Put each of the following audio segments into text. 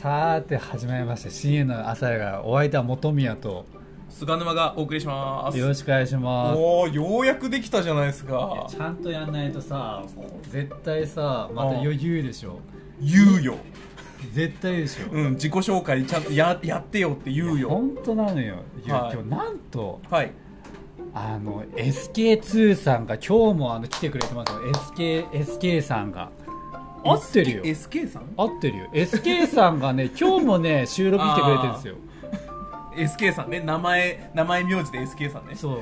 さて始まりました深夜の朝がお相手は本宮と。菅沼がお送りします。よろしくお願いします。おおようやくできたじゃないですか。ちゃんとやんないとさ絶対さまた余裕でしょ。言うよ。絶対でしょ。うん自己紹介ちゃんとややってよって言うよ。本当なのよ。いや、はい。今日なんとはい。あの SK2 さんが今日もあの来てくれてますよ。SK, SK さんが合ってるよ。SK さん？合ってるよ。SK さんがね 今日もね収録来てくれてるんですよ。SK さんね。名前名前名字で SK さんね。そう。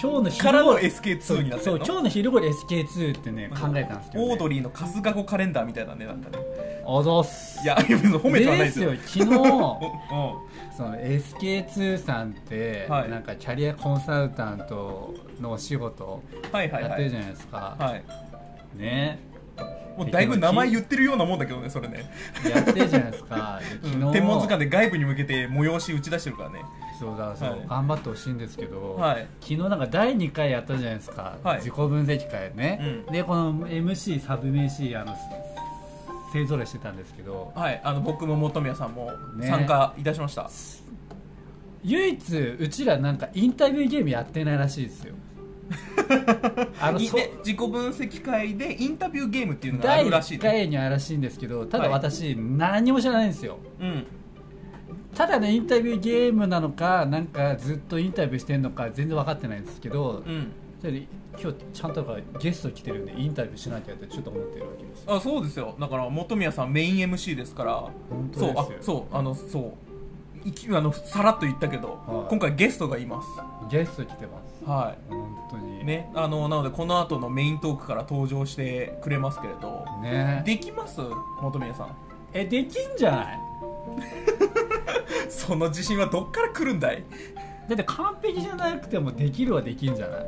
今日の昼からの頃 SK2 になってそう今日の昼頃 SK2 ってね考えたんですけど、ね、オードリーの春日子カレンダーみたいなね。なんかねあざっす。いや褒めてはないですよ。昨日。うん。その SK2 さんって、はい。なんかキャリアコンサルタントのお仕事はいはいはい。やってるじゃないですか、はい。ねもうだいぶ名前言ってるようなもんだけどねそれね。やってるじゃないですか。天文図鑑で外部に向けて催し打ち出してるからね。そうだそう、はい。頑張ってほしいんですけど、はい。昨日なんか第2回やったじゃないですか、はい。自己分析会ね、うん。でこの MC サブ名 C あの勢ぞろいしてたんですけどはい。あの僕も本宮さんもね。参加いたしました、唯一うちらなんかインタビューゲームやってないらしいですよあの自己分析会でインタビューゲームっていうのがあ第1るらしいね回にはあるらしいんですけどただはい。私、何も知らないんですよ。うん。ただねインタビューゲームなのかなんかずっとインタビューしてるのか全然分かってないんですけど、うん。今日ちゃんとゲスト来てるんでインタビューしなきゃってちょっと思ってるわけですよ。あそうですよ。だから本宮さんメイン MC ですから。本当そうあですよそうあのそう。いきあのさらっと言ったけど、はい。今回ゲストがいます。ゲスト来てますは本当に。いねあのなのでこの後のメイントークから登場してくれますけれど。ね。できます？本宮さん。えできんじゃない？その自信はどっから来るんだい？だって完璧じゃなくてもできるはできんじゃない？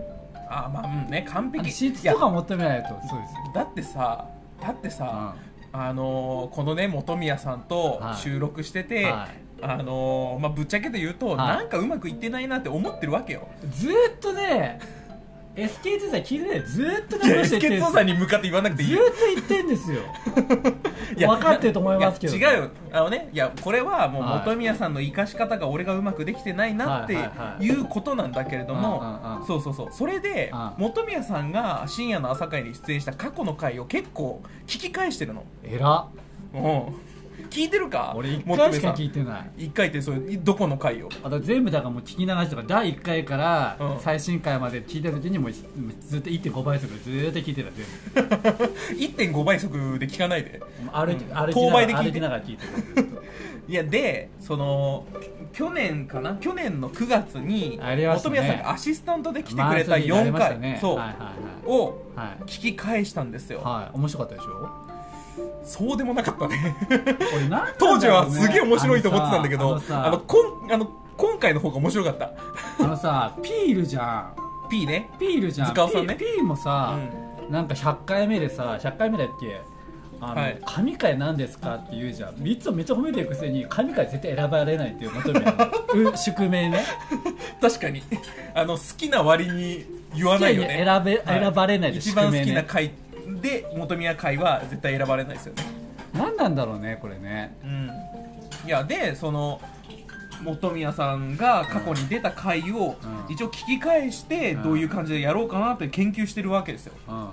あまあうんね完璧。質とか求めないとそうですだってさだってさ、うん。あのーこのね本宮さんとはい。収録してて、はいあのーまあ、ぶっちゃけて言うと、はい。なんかうまくいってないなって思ってるわけよ。ずーっとね SK2 さん聞いてない？ずーっといや流して。ってん SK2 ですよさんに向かって言わなくていいよ。ずーっと言ってんですよ。いや分かってると思いますけど。いや違うよ。あのねいやこれはもうはい。本宮さんの生かし方が俺がうまくできてないなってはいはいはいい。うことなんだけれども、うんうんうん。そうそうそう。それでうん。本宮さんが深夜の朝会に出演した過去の回を結構聞き返してるの。えらうん聞いてるか？俺1本回しか聞いてない。一回ってそれどこの回をあだ全部だからもう聞き流してから第1回からうん。最新回まで聞いた時にもうずっと1.5倍速でずーっと聞いてた全部1.5倍速で聞かないで。歩きうん。歩き当ながらきながら聞いてる。いやでその去年かな？去年の9月に本宮さんがアシスタントで来てくれたマンスリーやり4回、そう、はいはいをはい。はい聞き返したんですよ、はい。面白かったでしょ？そうでもなかったね。ね。当時はすげえ面白いと思ってたんだけどああのこんあの今回の方が面白かった。あのさピールじゃん。P ね。ピールじゃん。塚尾さんね。ピーピーもさ、なんか100回目でさ100回目だっけ？あの、はい。神回何ですかって言うじゃん。いつもめっちゃ褒めてるくせに神回絶対選ばれないっていう求め 宿命ね。確かに。あの好きな割に言わないよね。選べ選ばれないで一番好きな回で本宮回は絶対選ばれないですよね。何なんだろうねこれね。うん。いやでその本宮さんが過去に出た回をうん。一応聞き返してうんどういう感じでやろうかなって研究してるわけですよ。うん。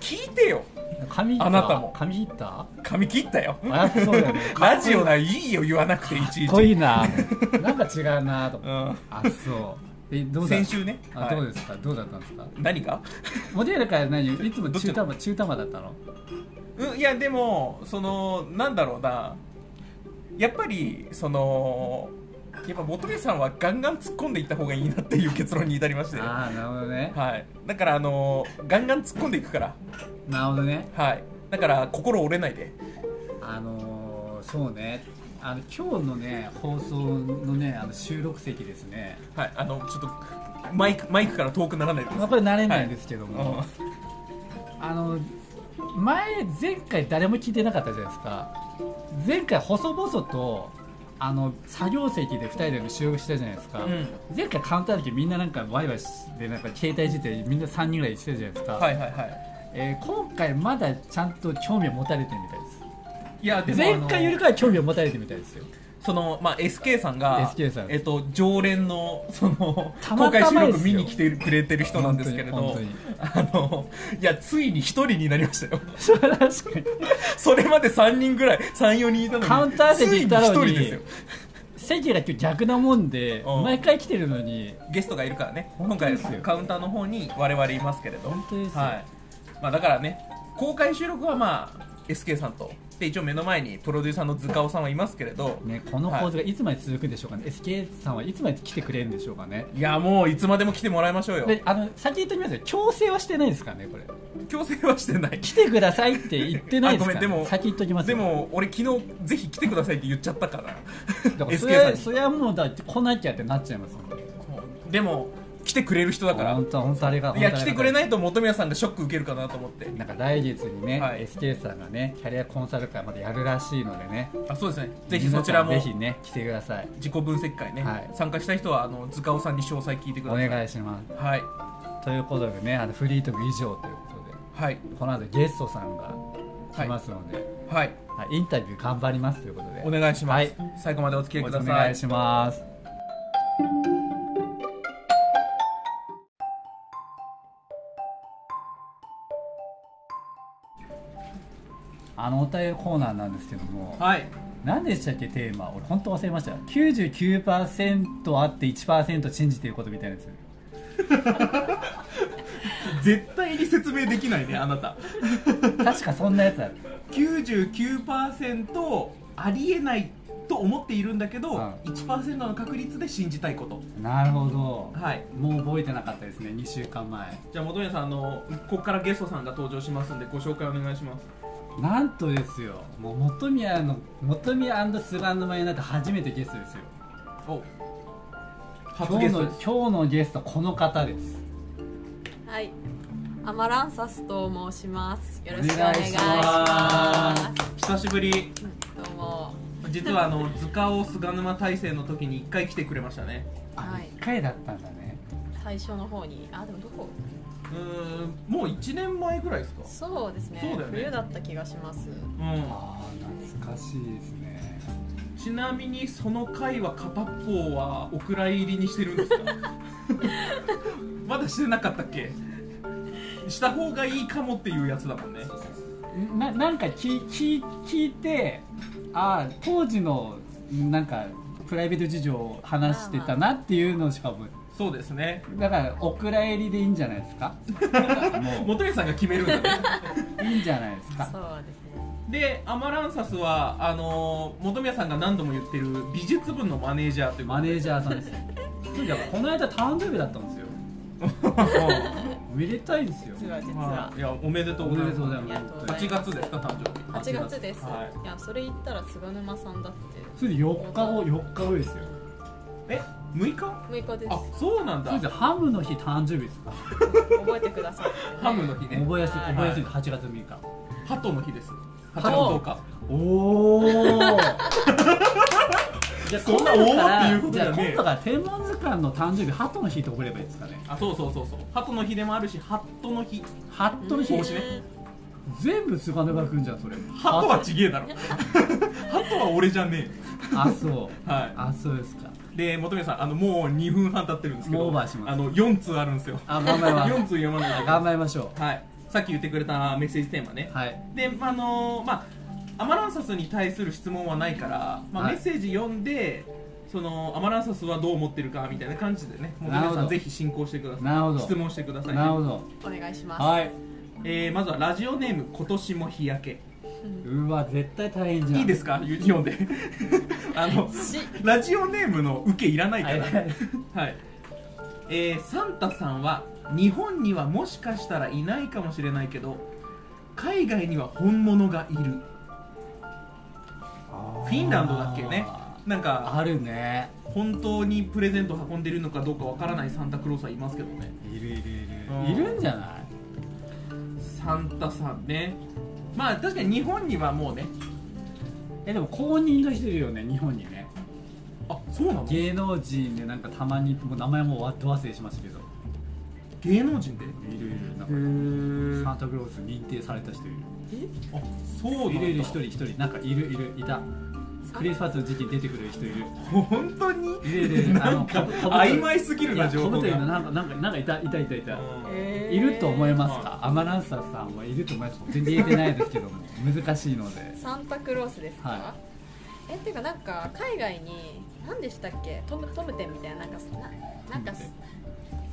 聞いてよ。髪切ったあなたも。髪切った？髪切ったよ。あそうだよね。ラジオだだいいよ言わなくていちいかっこいちいな。なんか違うなと。思ってうん。あそうえどうだ？先週ね。あ、はいどうですか？どうだったんですか？何が？モデルから何？いつもどっち？中玉中玉だったの？うんいやでもそのなんだろうな。やっぱりそのやっぱ本宮さんはガンガン突っ込んでいった方がいいなっていう結論に至りまして。ああなるほどね。はい。だからあのガンガン突っ込んでいくから。なるほどね。はい。だから心折れないで。あのー、そうねあの今日のね放送のねあの収録席ですね。はいあのちょっとマイクマイクから遠くならないでくださまあこれ慣れないんですけどい、も、あの前前回誰も聞いてなかったじゃないですか。前回細々とあの作業席で2人で収録したじゃないですか、うん。前回カウンターの時みんななんかワイワイでなんか携帯いじってみんな3人ぐらいしてたじゃないですか、はいはいはい。えー今回まだちゃんと興味を持たれてるみたいですいやでも前回よりかは興味を持たれてみたいですよ。その、まあ、SK さんが SK さん。えっと、常連のそのたま公開収たまですよ。録見に来てくれてる人なんですけれど本当にあのいやついに一人になりましたよ。それは確かに。それまで3人ぐらい34人いたのにカウンター席行ったのについに一人ですよ。席が今日逆なもんでうん。毎回来てるのに。ゲストがいるからね。本今回当ですよ。カウンターの方に我々いますけれど本当ですよはいまあ、だからね公開収録はまあ SK さんとで一応目の前にプロデューサーの塚尾さんはいますけれど。ね、この構図がい。つまで続くんでしょうかね、SK さんはいつまで来てくれるんでしょうかね。いやもういつまでも来てもらいましょうよ。であの先言っておきますよ。強制はしてないですからねこれ。強制はしてない。来てくださいって言ってないですから、あごめんでも先言っておきますでよも俺昨日ぜひ来てくださいって言っちゃったから。だからそ SK さんそれはもうだって来なきゃってなっちゃいますもん。でも来てくれる人だから。本当本当あれがいや来てくれないいと本宮さんがショック受けるかなと思って。なんか来月にね、はい。SK さんがねキャリアコンサル会までやるらしいのでね。あそうですね。ぜひそちらもぜひね来てください。自己分析会ね、はい。参加したい人はあの塚尾さんに詳細聞いてくだおさい。願いします。はい。ということでねあのフリートーク以上ということではい。この後ゲストさんが来ますので、はい。はい、インタビュー頑張りますということで。お願いします、はい。最後までお付き合いくだおさい。願いしますあのお便りコーナーなんですけどもはい。何でしたっけテーマ？俺本当忘れました。99%あって1%信じていることみたいなやつ。絶対に説明できないねあなた。確かそんなやつある。99%ありえないと思っているんだけど、うん。1%の確率で信じたいこと。なるほど。はい。もう覚えてなかったですね2週間前。じゃあ本宮さんあのここからゲストさんが登場しますんでご紹介お願いしますなんとですよ。もう本宮の本宮菅沼になって初めてゲストですよ。お。初今日のゲストです。今日のゲストこの方です。はい、アマランサスと申します。よろしくお願いし。ます。久しぶり。どうも。実はあの塚尾菅沼大生の時に1回来てくれましたね。あ、はい。1回だったんだね。最初の方に、あ、でもどこ？うーんもう1年前ぐらいですか？そうですね。そうだよね。冬だった気がします。うん。ああ懐かしいですね。ちなみにその回は片方はお蔵入りにしてるんですか？まだしてなかったっけ？した方がいいかもっていうやつだもんね。ななんか聞聞聞いてああ当時のなんかプライベート事情を話してたなっていうのしか覚そうですね。えだからお蔵入りでいいんじゃないですか？も元宮さんが決めるんだね。う いいんじゃないですか？そうですね。でアマランサスはあのー本宮さんが何度も言ってる美術部のマネージャーというマネージャーさんですそうだからこの間誕生日だったんですよ。お めでたいですよ。実は実は。はいいやおめでとうございます。おめでとうございます。ありがとうございます8月です。か誕生日8月です。はい。い、や、それ言ったら菅沼さんだって。それで4日後4日後ですよ。え？6日？6日です。あそうなんだ。それでハムの日誕生日ですか？覚えてください、ハムの日ね。覚えやすいはい。覚えやすい8月6日。鳩の日です。8月鳩10日おお じゃあそんな今度からおーっていうことじゃねえじゃあ今度から天文図鑑の誕生日ハトの日と覚えればいいですかね。あそうそうそうそう。鳩の日でもあるしハットの日。ハットの日。帽子ね。全部菅沼くんじゃんそれ。ハトはちげえだろ。ハトは俺じゃねあそう。えはい。あそうですかで本宮さんあのもう2分半経ってるんですけどもうオーバーします。あの4通あるんですよ。あ頑張ります。4通読まないといけない頑張りましょはい。さっき言ってくれたメッセージテーマね。うはい。であのまあアマランサスに対する質問はないから、まあはい。メッセージ読んでそのアマランサスはどう思ってるかみたいな感じでね本宮なるほど。さんぜひ進行してください。なるほど。質問してください、ね。なるほど。お願いします。はい。えーまずはラジオネーム今年も日焼け。うわ絶対大変じゃん。いいですか？読んであのし。ラジオネームの受けいらないから。はい。はい、えーサンタさんは日本にはもしかしたらいないかもしれないけど海外には本物がいる。フィンランドだっけね。なんかあるね。本当にプレゼント運んでるのかどうかわからないサンタクロースはいますけどね。いるいるいうん。るいるんじゃない？サンタさんね。まあ確かに日本にはもうねえでも公認の人いるよね日本にね。あそうなの？芸能人でなんかたまにもう名前もわど忘れしましたけど。芸能人で？いるいるなんかへサンタクロース認定された人いる。あそうなんだ。いるいる一人一人。なんかいるいるいたクリスマスの時期に出てくる人いる。本当に？いるいる。いるなんか曖昧すぎるいやな情報飛ぶというのがなんかなんかなんかいたいたいたいた。えー。いると思いますか？アマランサさんはいると思います。全然言えてないですけども 難しいので。サンタクロースですか、はえっていうかなんか海外に何でしたっけ？トムトムテンみたいななんかななんかうん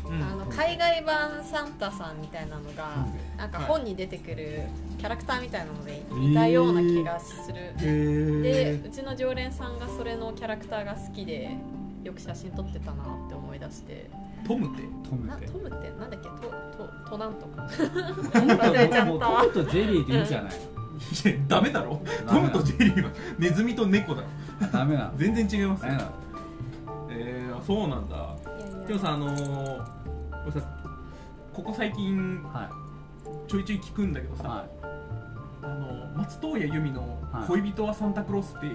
あの海外版サンタさんみたいなのがうん。なんかはい。本に出てくるキャラクターみたいなので似たような気がする、でへうちの常連さんがそれのキャラクターが好きでよく写真撮ってたなって思い出して。ートムってトムってなトムってなんだっけ？トトトなんとか。トム忘れちゃった。もうトムとジェリーでいいんじゃない？いやダメだろ。ダメだトムとジェリーはネズミと猫だろ。ダメなの。全然違いますよ。ダメなの。えー、そうなんだ。でもさあのー、俺さここ最近はちょいちょい聞くんだけどさ、い。はあの松任谷由実のはい「恋人はサンタクロース」ってい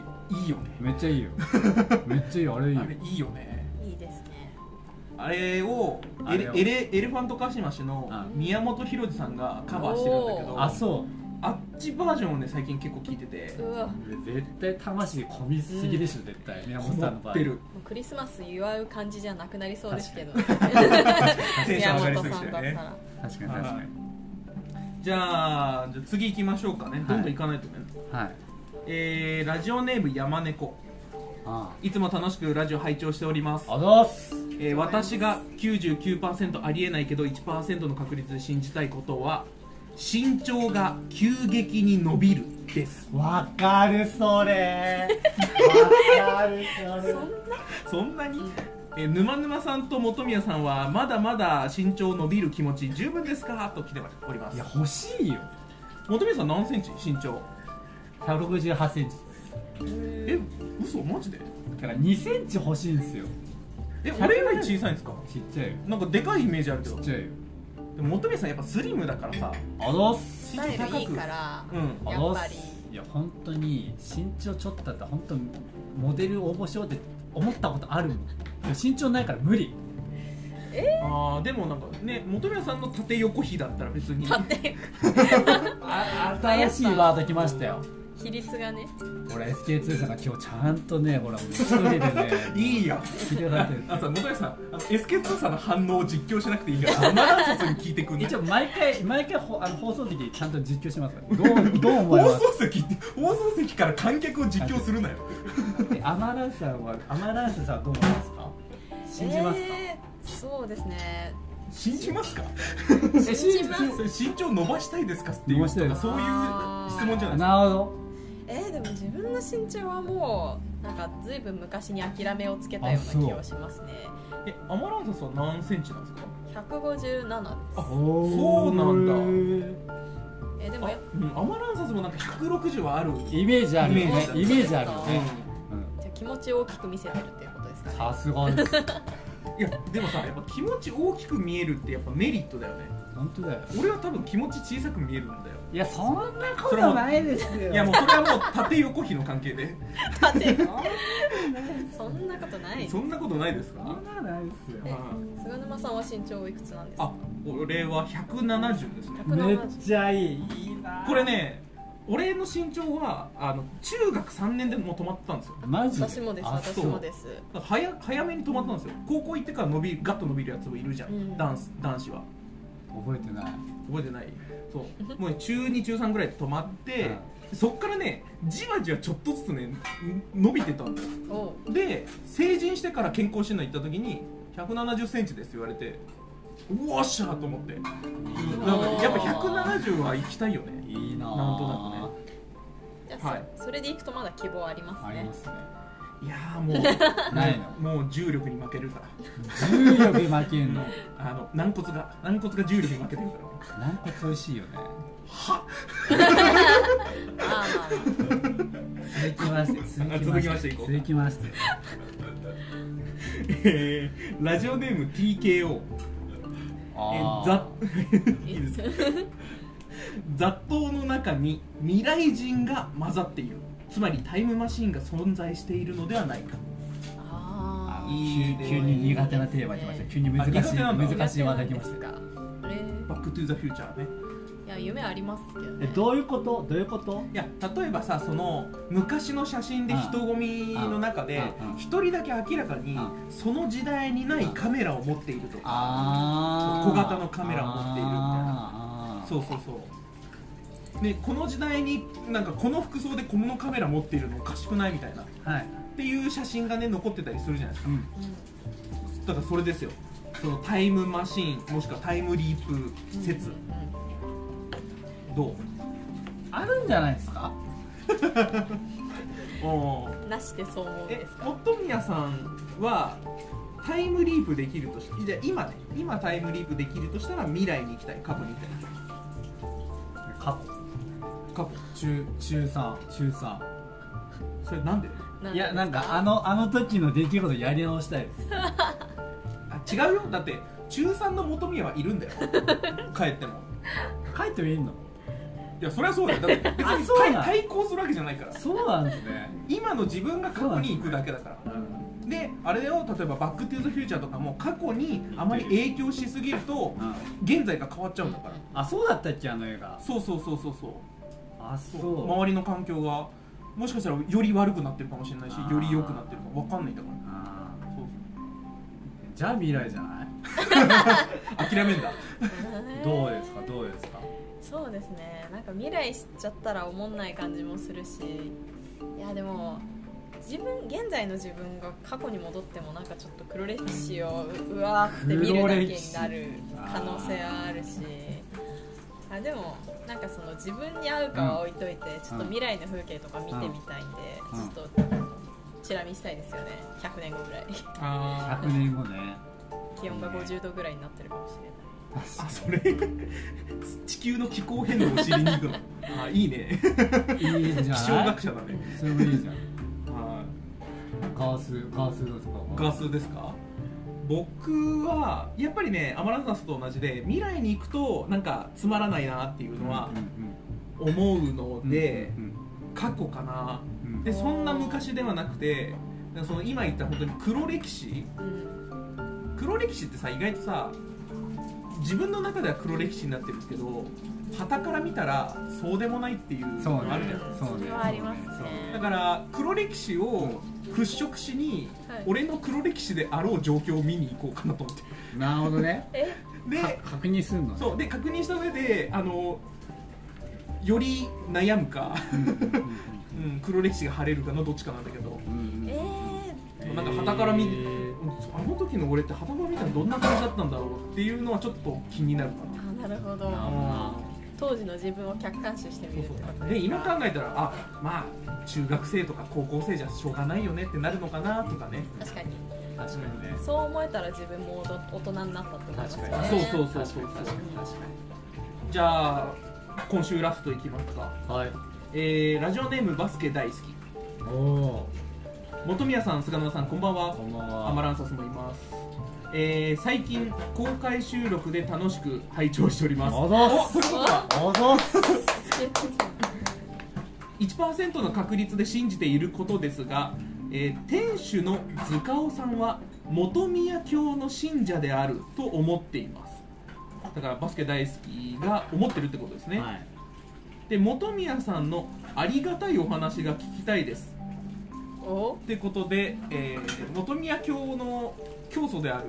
いよね、いめっちゃいいよ。めっちゃいいよ。あれいいよ。あれいいよね。いいですね。あれをあれを。エレエレエレファントカシマシのうん宮本浩次さんがカバーしてるんだけどあそあっちバージョンをね最近結構聞いてて。うわ。絶対魂込みすぎでしょ絶対宮本こさんの場合。もってる。うクリスマス祝う感じじゃなくなりそうですけど。テンション宮上がり本さんだったら確かに確かに。じゃあじゃあ次行きましょうかね。どんどん行かないとね、はい。えー、ラジオネーム山猫。あいつも楽しくラジオ拝聴しております。ああざっす。えー私が99%ありえないけど1%の確率で信じたいことは身長が急激に伸びるです。わかるそれ。わかるそれ。そんな？に、えー沼沼さんと本宮さんはまだまだ身長伸びる気持ち十分ですか？と来ております。いや欲しいよ。本宮さん何センチ？身長？168センチえ嘘マジで？だから2センチ欲しいんですよ。え俺より小さいんですか？ちっちゃいよ。なんかでかいイメージあるけど。ちっちゃいよでも本宮さんやっぱスリムだからさ。あざっす。スタイルいいからうん。あやっぱり。いや本当に身長ちょっとだったら本当モデル応募しようって思ったことあるもん。でも身長ないから無理。あーでもなんかね本宮さんの縦横比だったら別に。縦あ新しいワード来ましたよ比率がね。俺 SK2 さんが今日ちゃんとねほらもう一人でね。いいよ。聞いてくださってる。あさ本宮さんあの SK2 さんの反応を実況しなくていいからアマランサスに聞いてくんね一応毎回毎回ほあの放送席でちゃんと実況しますから どうどう思い放ます？送席って放送席から観客を実況するなよ。えアマランスさんはアマランスさんはどう思いますか？信じますか、えーそうですね。信じますか？信じます。身長伸ばしたいですか？っていうそういう質問じゃないですか。なるほどえーでも自分の身長はもうなんかずいぶん昔に諦めをつけたような気はしますね。えアマランサスは何センチなんですか？157ですあそうなんだ。えーでもやあうんアマランサスもなんか160はあるイメージあるイイメージあるようね、じゃあ気持ちを大きく見せてるっていうことですかね。さすがですいやでもさやっぱ気持ち大きく見えるってやっぱメリットだよね。本当だよ。俺は多分気持ち小さく見えるんだよ。いやそんなことないですよ。いやもうそれはもう縦横比の関係で。縦 そんなことないそんなことないですか？そんなことないですよ。え菅沼さんは身長いくつなんですか？あ俺は170ですね。めっちゃいい。いいなこれね俺の身長はあの中学3年でもう止まってたんですよ。マジで？私もですあ私もです。早早めに止まったんですよ。高校行ってから伸びガッと伸びるやつもいるじゃん、うん。ダンス男子は。覚えてない。覚えてない？そう。もう中2中3ぐらいで止まって、そっからねじわじわちょっとずつねん伸びてたんだよ。で成人してから健康診断行った時に1 7 0ンチですって言われてうわっしゃーと思って、うんなんかやっぱ170は行きたいよね。いいななんとなくね。じゃあそ,、はい。それでいくとまだ希望ありますね。ありますね。いやーもう ないの？もう重力に負けるから。重力に負けんの？あの軟骨が軟骨が重力に負けてるから。軟骨美味しいよね。は 続きましてあ続きましていこう。続きまして。えーラジオネーム TKO えーざ いいですか 雑踏の中に未来人が混ざっている。つまりタイムマシンが存在しているのではないか。ああいいね。急急に苦手なテーマ来ました。急に難しい難しい話題来ましたバック・トゥ・ザ・フューチャーねいや夢ありますけどえねどういうこと？どういうこと？いや例えばさその昔の写真で人混みの中でうんうん一人だけ明らかにうんその時代にないカメラを持っているとか小型のカメラを持っているみたいな。なそうそうそう。でこの時代になんかこの服装でこのカメラ持っているのおかしくないみたいな。っはい、ていう写真がね残ってたりするじゃないですか。うん、うん。だからそれですよ。そのタイムマシーンもしくはタイムリープ説。うんどう？あるんじゃないですか？お ーなしでそう思うんえですか？本宮さんはタイムリープできるとしじゃあ今ね今タイムリープできるとしたら未来に行きたい過去に行きたい。過過去。去中中3中3それなんで？なんいやなんかああのあの時の出来事やり直したいです。あ違うよ。だって中3の本宮はいるんだよ。帰っても。書いてもいいの？いやそりゃそうだよ。だって 別にあそうなん対対抗するわけじゃないから。そうなんですね。今の自分が過去に行くだけだから。うんであれだよ。例えば「バック・トゥ・ザ・フューチャー」とかも過去にあまり影響しすぎるとうん。現在が変わっちゃうんだから。あそうだったっけあの映画。そうそうそうそうそう。あそそう。う周りの環境がもしかしたらより悪くなってるかもしれないしより良くなってるか分かんないんだから。あそうーじゃあ未来じゃない？諦めんだ。どうですか？どうですか？そうですね。なんか未来知っちゃったら思んない感じもするし。いやでも自分現在の自分が過去に戻ってもなんかちょっと黒歴史をううわーって見るだけになる可能性はあるし。あでもなんかその自分に合うかは置いといて、ちょっと未来の風景とか見てみたいんで、うん。ちょっとチラ見したいですよね。100年後ぐらい。あ100年後ね。気温が50度ぐらいになってるかもしれないあそれ？地球の気候変動を知りに行くの？あいいね。いいじゃない？気象学者だね。それもいいじゃん。はガースガースですかいガスですか？僕はやっぱりねアマランサスと同じで未来に行くとなんかつまらないなっていうのは思うので、うん過去かな。うん。でそんな昔ではなくてその今言った本当に黒歴史？うん。黒歴史ってさ意外とさ自分の中では黒歴史になってるけど旗から見たらそうでもないっていうそうねのがあるじゃんそうね。それはありますね。だから黒歴史を払拭しに、はい。俺の黒歴史であろう状況を見に行こうかなと思って。なるほどね。え？でか確認するのね。そう。で確認した上であのより悩むか、うん黒歴史が晴れるかのどっちかなんだけど。うんうん。えー。なんか旗から見へーあの時の俺って旗から見たらどんな感じだったんだろうっていうのはちょっと気になるかな。あなるほど。当時の自分を客観視してみるってことで今考えたらあまあ中学生とか高校生じゃしょうがないよねってなるのかなとかね。確かに。確かにね。そう思えたら自分も大人になったって思いますよね。確かそうそうそうそう。そう確かに確かじゃあ今週ラストいきますか。にはい。えー、ラジオネームバスケ大好き。おお本宮さん菅野さんこんばんは。こんばんは。アマランサスもいます。えー、最近公開収録で楽しく拝聴しております。あざっす。おということはおぞっす。1%の確率で信じていることですが、えー店主の塚尾さんは本宮教の信者であると思っています。だからバスケ大好きが思ってるってことですね、はい。で本宮さんのありがたいお話が聞きたいです。おってことで、えー本宮教の教祖である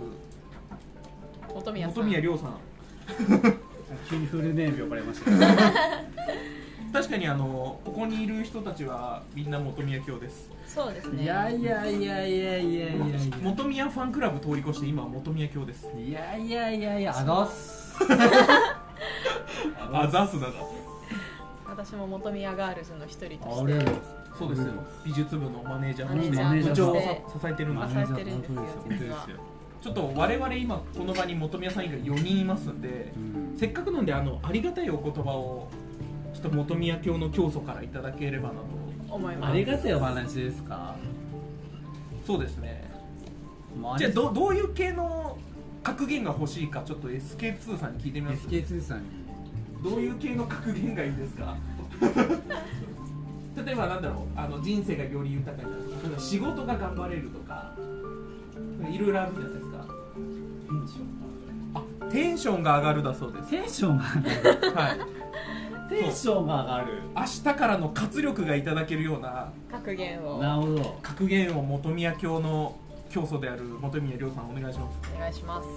本宮さん。本宮亮さん。急にフルネーム呼ばれました。よ 確かにあのここにいる人たちはみんな本宮教です。そうですね。いやいやいやいやいやいやいや。本宮ファンクラブ通り越して今は本宮教です。いやいやいやいやあざっす。あザスだな私も本宮ガールズの一人として。あれ？そうですよ。美術部のマネージャーとして。部長をとしてさ支えてるんです支えてるんですよ。本当ですよちょっと我々今この場に本宮さん以外4人いますんでうん。せっかくなんであのありがたいお言葉をちょっと本宮教の教祖からいただければなと。思います。ありがたいお話ですか？そうですね。じゃあどどういう系の格言が欲しいかちょっと SK2 さんに聞いてみます。SK2 さんにどういう系の格言がいいですか？例えばなんだろうあの人生がより豊かになる例えば仕事が頑張れるとかいろいろあるじゃないですか。あテンションが上がるだそうです。テンションが上がる。はい。テンションが上がる。明日からの活力がいただけるような格言を。なるほど。格言を本宮教の教祖である本宮亮さんお願いします。お願いします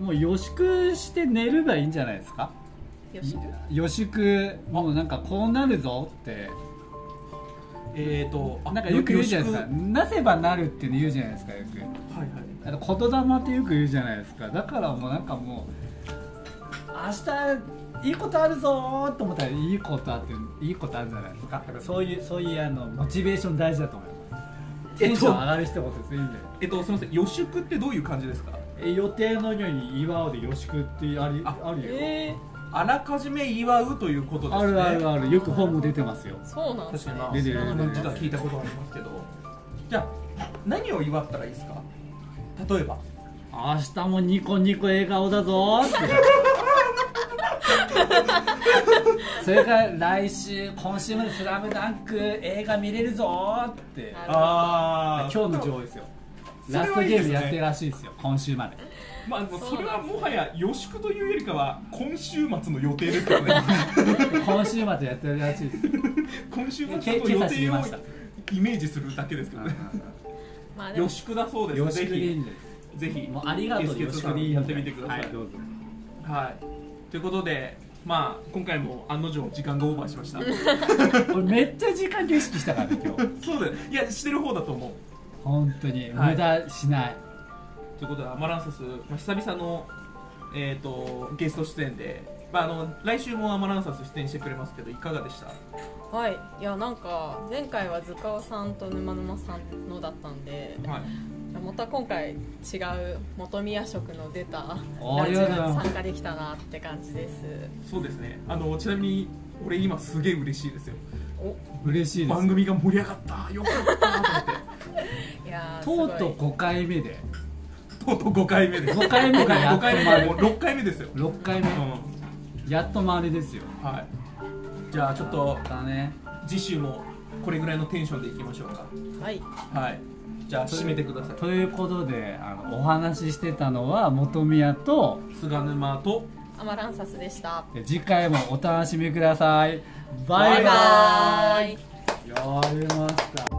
もう予祝して寝ればいいんじゃないですか？よし予祝。もうなんかこうなるぞって。えーとあなんかよく言うじゃないですか。なせばなるって言うじゃないですかよく。くはいはい。あの言霊ってよく言うじゃないですか。だからもうなんかもう明日いいことあるぞーと思ったらいいことあっていいことあるじゃないですか。だからそういうそういうあのモチベーション大事だと思います。テンション上がる一言ですいいんでえっとすみません。予祝ってどういう感じですか？え予定のように祝うで予祝ってありああるよ、えあらかじめ祝うということですね。あるあるある。よく本も出てますよ。ー、そうなんですね。確かにまあ聞いたことありますけど。じゃあ何を祝ったらいいですか？例えば。明日もニコニコ笑顔だぞ。ーってそれから来週今週まで「スラムダンク映画見れるぞーって。なるほどあ今日の女王ですよラストゲームやってるらしいですよ今週まで。まあ、それはもはや予祝というよりかは今週末の予定ですけどね。今週末やってるらしいです。今週末の予定をイメージするだけですけどね。予祝だそうです。よぜひ。ぜひ。もうありがとう SK2 よしさくでいいんで。んやってみてください、はいどうぞ。はい、ということでまあ今回も案の定時間がオーバーしました。俺めっちゃ時間意識したからね今日。そうだよ。いやしてる方だと思う本当にはい。無駄しない、ということでアマランサス、まあ、久々の、えー、とゲスト出演で、まあ、あの来週もアマランサス出演してくれますけどいかがでした？はい。いやなんか前回は塚尾さんと沼沼さんのだったんではい。また今回違う本宮色の出たあラジオに参加できたなって感じです。そうですね。あのちなみに俺今すげえ嬉しいですよ。お嬉しいです。番組が盛り上がった。よかったと思って。いやーとうとうすごい5回目で。とうとう5回目で。す5回目がや5っと回目回もう6回目ですよ、6回目。うやっと回りですよ。ん、はい。じゃあちょっとだね。次週もこれぐらいのテンションでいきましょうはい。かはい。じゃあ締めてください。ということであのお話ししてたのは本宮と菅沼とアマランサスでした。で次回もお楽しみくださいバイバイ。やりました。